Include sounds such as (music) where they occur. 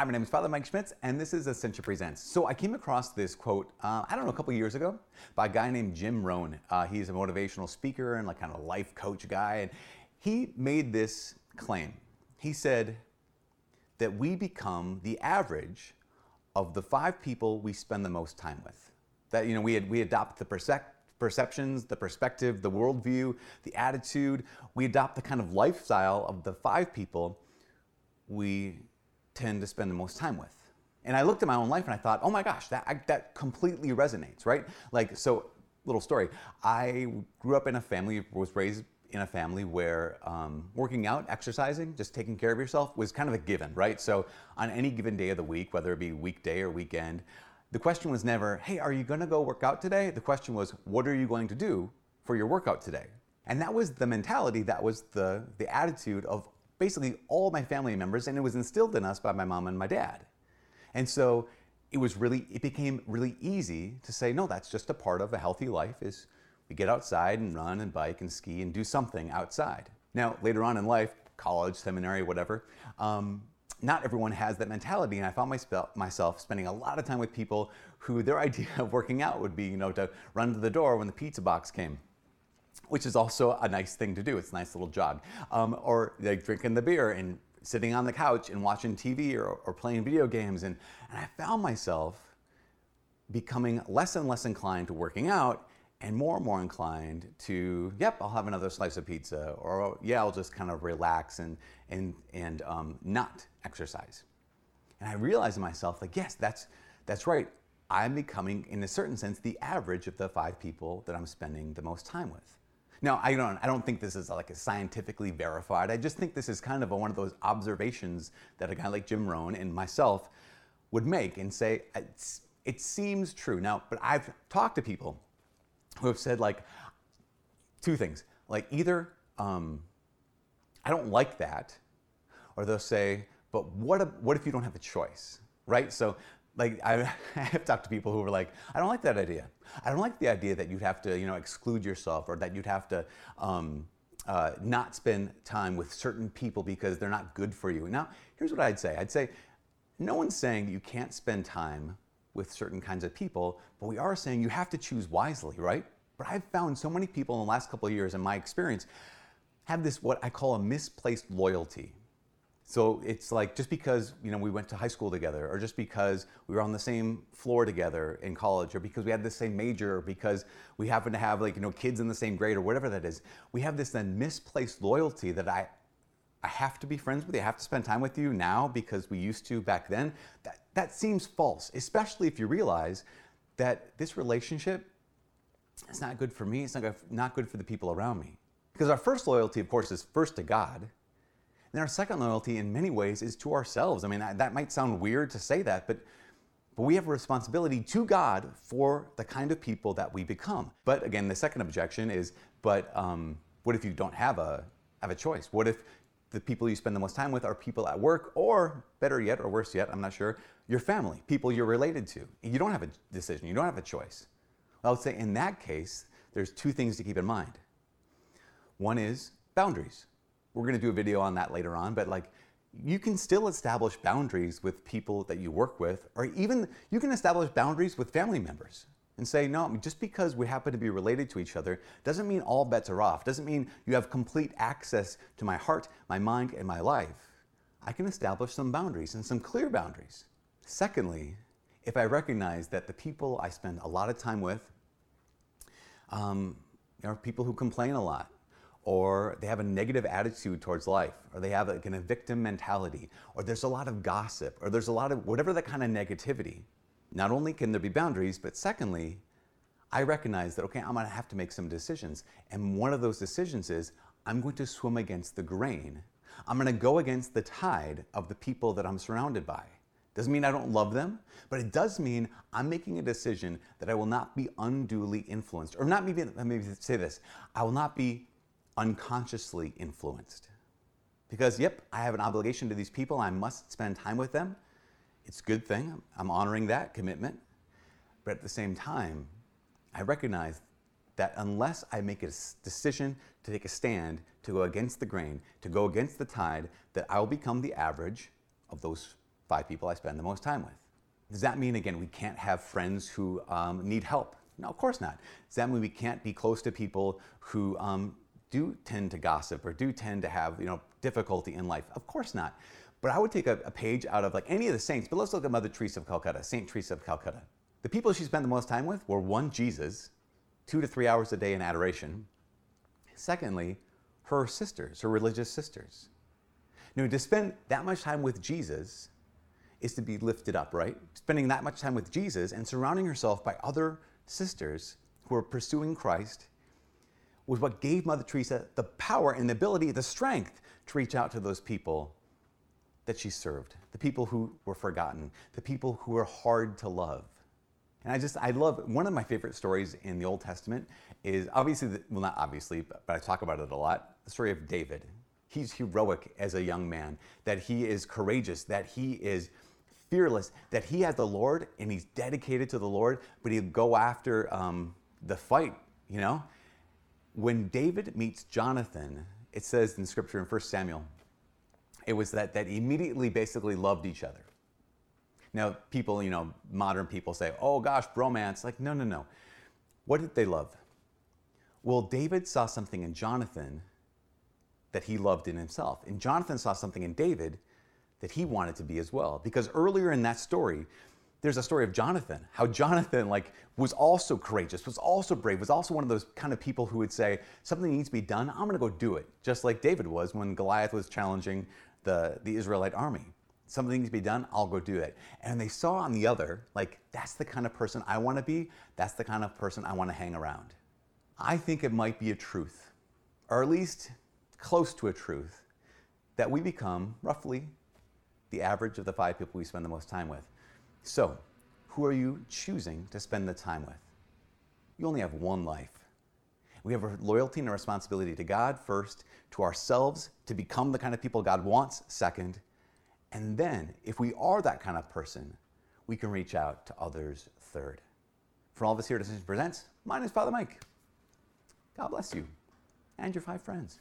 Hi, my name is Father Mike Schmitz, and this is Ascension Presents. So I came across this quote, uh, I don't know, a couple years ago, by a guy named Jim Rohn. Uh, he's a motivational speaker and like kind of a life coach guy, and he made this claim. He said that we become the average of the five people we spend the most time with. That you know, we we adopt the percep- perceptions, the perspective, the worldview, the attitude. We adopt the kind of lifestyle of the five people we tend to spend the most time with. And I looked at my own life and I thought, oh my gosh, that, I, that completely resonates, right? Like, so, little story. I grew up in a family, was raised in a family where um, working out, exercising, just taking care of yourself was kind of a given, right? So, on any given day of the week, whether it be weekday or weekend, the question was never, hey, are you gonna go work out today? The question was, what are you going to do for your workout today? And that was the mentality, that was the, the attitude of basically all my family members, and it was instilled in us by my mom and my dad. And so it was really, it became really easy to say, no, that's just a part of a healthy life is we get outside and run and bike and ski and do something outside. Now, later on in life, college, seminary, whatever, um, not everyone has that mentality. And I found myself spending a lot of time with people who their (laughs) idea of working out would be, you know, to run to the door when the pizza box came which is also a nice thing to do. It's a nice little jog. Um, or like drinking the beer and sitting on the couch and watching TV or, or playing video games. And, and I found myself becoming less and less inclined to working out and more and more inclined to, yep, I'll have another slice of pizza, or yeah, I'll just kind of relax and, and, and um, not exercise. And I realized to myself, like, yes, that's, that's right. I'm becoming, in a certain sense, the average of the five people that I'm spending the most time with. Now, I don't, I don't think this is like a scientifically verified. I just think this is kind of a, one of those observations that a guy like Jim Rohn and myself would make and say, it seems true. Now, but I've talked to people who have said like two things. Like either um, I don't like that, or they'll say, but what if, what if you don't have a choice, right? So like I, (laughs) I have talked to people who were like, I don't like that idea. I don't like the idea that you'd have to, you know, exclude yourself or that you'd have to um, uh, not spend time with certain people because they're not good for you. Now, here's what I'd say. I'd say no one's saying you can't spend time with certain kinds of people, but we are saying you have to choose wisely, right? But I've found so many people in the last couple of years, in my experience, have this what I call a misplaced loyalty. So it's like just because you know we went to high school together, or just because we were on the same floor together in college, or because we had the same major, or because we happen to have like you know kids in the same grade, or whatever that is, we have this then misplaced loyalty that I I have to be friends with you, I have to spend time with you now because we used to back then. That that seems false, especially if you realize that this relationship is not good for me. It's not good, not good for the people around me. Because our first loyalty, of course, is first to God then our second loyalty, in many ways, is to ourselves. I mean, that, that might sound weird to say that, but but we have a responsibility to God for the kind of people that we become. But again, the second objection is, but um, what if you don't have a have a choice? What if the people you spend the most time with are people at work, or better yet, or worse yet, I'm not sure, your family, people you're related to. You don't have a decision. You don't have a choice. Well, I would say in that case, there's two things to keep in mind. One is boundaries. We're going to do a video on that later on, but like you can still establish boundaries with people that you work with, or even you can establish boundaries with family members and say, no, just because we happen to be related to each other doesn't mean all bets are off, doesn't mean you have complete access to my heart, my mind, and my life. I can establish some boundaries and some clear boundaries. Secondly, if I recognize that the people I spend a lot of time with um, are people who complain a lot, or they have a negative attitude towards life, or they have a, kind of victim mentality, or there's a lot of gossip, or there's a lot of whatever that kind of negativity. Not only can there be boundaries, but secondly, I recognize that, okay, I'm gonna have to make some decisions. And one of those decisions is I'm going to swim against the grain. I'm gonna go against the tide of the people that I'm surrounded by. Doesn't mean I don't love them, but it does mean I'm making a decision that I will not be unduly influenced. Or not maybe, me say this I will not be unconsciously influenced. Because, yep, I have an obligation to these people, I must spend time with them. It's a good thing, I'm honoring that commitment. But at the same time, I recognize that unless I make a decision to take a stand, to go against the grain, to go against the tide, that I will become the average of those five people I spend the most time with. Does that mean, again, we can't have friends who um, need help? No, of course not. Does that mean we can't be close to people who um, do tend to gossip or do tend to have you know difficulty in life? Of course not. But I would take a, a page out of like any of the saints, but let's look at Mother Teresa of Calcutta, Saint Teresa of Calcutta. The people she spent the most time with were one, Jesus, two to three hours a day in adoration. Secondly, her sisters, her religious sisters. Now, to spend that much time with Jesus is to be lifted up, right? Spending that much time with Jesus and surrounding herself by other sisters who are pursuing Christ was what gave Mother Teresa the power and the ability, the strength to reach out to those people that she served, the people who were forgotten, the people who were hard to love. And I just, I love, one of my favorite stories in the Old Testament is obviously, well, not obviously, but, but I talk about it a lot the story of David. He's heroic as a young man, that he is courageous, that he is fearless, that he has the Lord and he's dedicated to the Lord, but he'll go after um, the fight, you know? When David meets Jonathan, it says in scripture in 1 Samuel, it was that, that immediately basically loved each other. Now, people, you know, modern people say, oh gosh, bromance. Like, no, no, no. What did they love? Well, David saw something in Jonathan that he loved in himself. And Jonathan saw something in David that he wanted to be as well. Because earlier in that story, there's a story of Jonathan, how Jonathan like was also courageous, was also brave, was also one of those kind of people who would say, something needs to be done, I'm gonna go do it. Just like David was when Goliath was challenging the, the Israelite army. Something needs to be done, I'll go do it. And they saw on the other, like, that's the kind of person I wanna be, that's the kind of person I wanna hang around. I think it might be a truth, or at least close to a truth, that we become roughly the average of the five people we spend the most time with. So, who are you choosing to spend the time with? You only have one life. We have a loyalty and a responsibility to God first, to ourselves to become the kind of people God wants second, and then, if we are that kind of person, we can reach out to others third. From all of us here at Ascension Presents, my name is Father Mike. God bless you and your five friends.